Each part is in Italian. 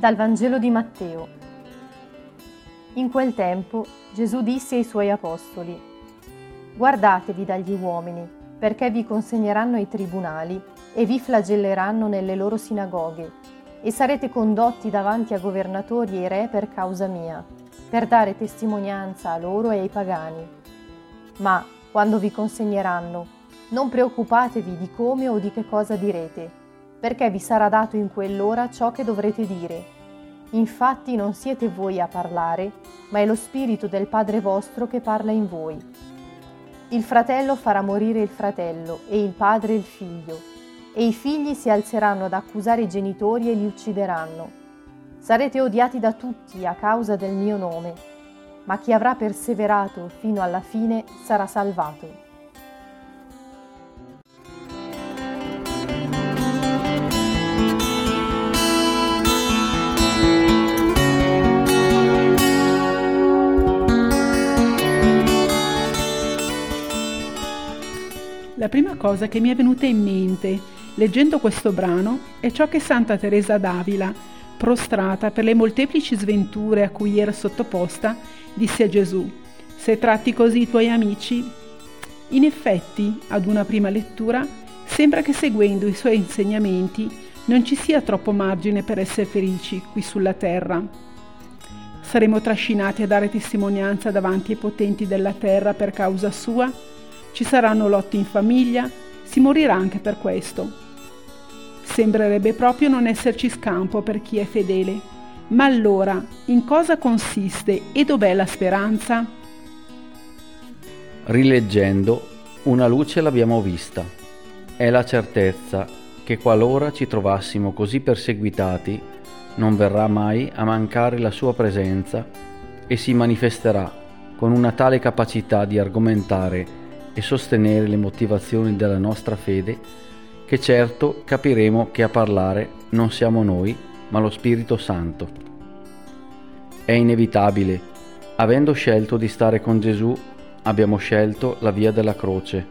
Dal Vangelo di Matteo. In quel tempo Gesù disse ai suoi apostoli, Guardatevi dagli uomini, perché vi consegneranno ai tribunali e vi flagelleranno nelle loro sinagoghe, e sarete condotti davanti a governatori e re per causa mia, per dare testimonianza a loro e ai pagani. Ma, quando vi consegneranno, non preoccupatevi di come o di che cosa direte perché vi sarà dato in quell'ora ciò che dovrete dire. Infatti non siete voi a parlare, ma è lo Spirito del Padre vostro che parla in voi. Il fratello farà morire il fratello e il padre il figlio, e i figli si alzeranno ad accusare i genitori e li uccideranno. Sarete odiati da tutti a causa del mio nome, ma chi avrà perseverato fino alla fine sarà salvato. La prima cosa che mi è venuta in mente leggendo questo brano è ciò che Santa Teresa d'Avila, prostrata per le molteplici sventure a cui era sottoposta, disse a Gesù, se tratti così i tuoi amici? In effetti, ad una prima lettura, sembra che seguendo i suoi insegnamenti non ci sia troppo margine per essere felici qui sulla terra. Saremo trascinati a dare testimonianza davanti ai potenti della terra per causa sua? Ci saranno lotti in famiglia, si morirà anche per questo. Sembrerebbe proprio non esserci scampo per chi è fedele. Ma allora, in cosa consiste e dov'è la speranza? Rileggendo, una luce l'abbiamo vista. È la certezza che qualora ci trovassimo così perseguitati, non verrà mai a mancare la sua presenza e si manifesterà con una tale capacità di argomentare e sostenere le motivazioni della nostra fede, che certo capiremo che a parlare non siamo noi, ma lo Spirito Santo. È inevitabile, avendo scelto di stare con Gesù, abbiamo scelto la via della croce,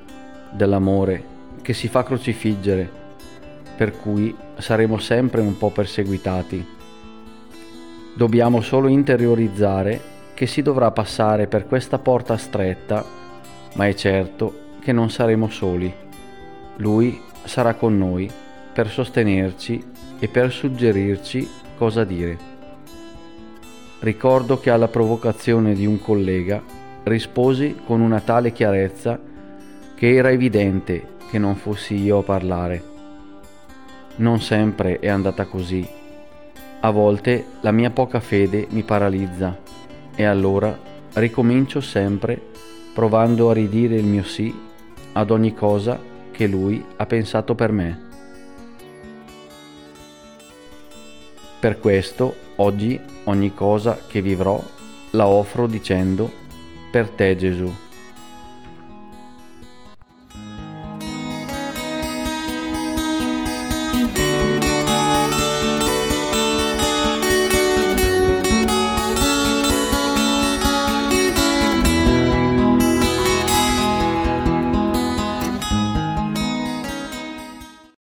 dell'amore, che si fa crocifiggere, per cui saremo sempre un po' perseguitati. Dobbiamo solo interiorizzare che si dovrà passare per questa porta stretta ma è certo che non saremo soli. Lui sarà con noi per sostenerci e per suggerirci cosa dire. Ricordo che alla provocazione di un collega risposi con una tale chiarezza che era evidente che non fossi io a parlare. Non sempre è andata così. A volte la mia poca fede mi paralizza e allora ricomincio sempre provando a ridire il mio sì ad ogni cosa che lui ha pensato per me. Per questo oggi ogni cosa che vivrò la offro dicendo per te Gesù.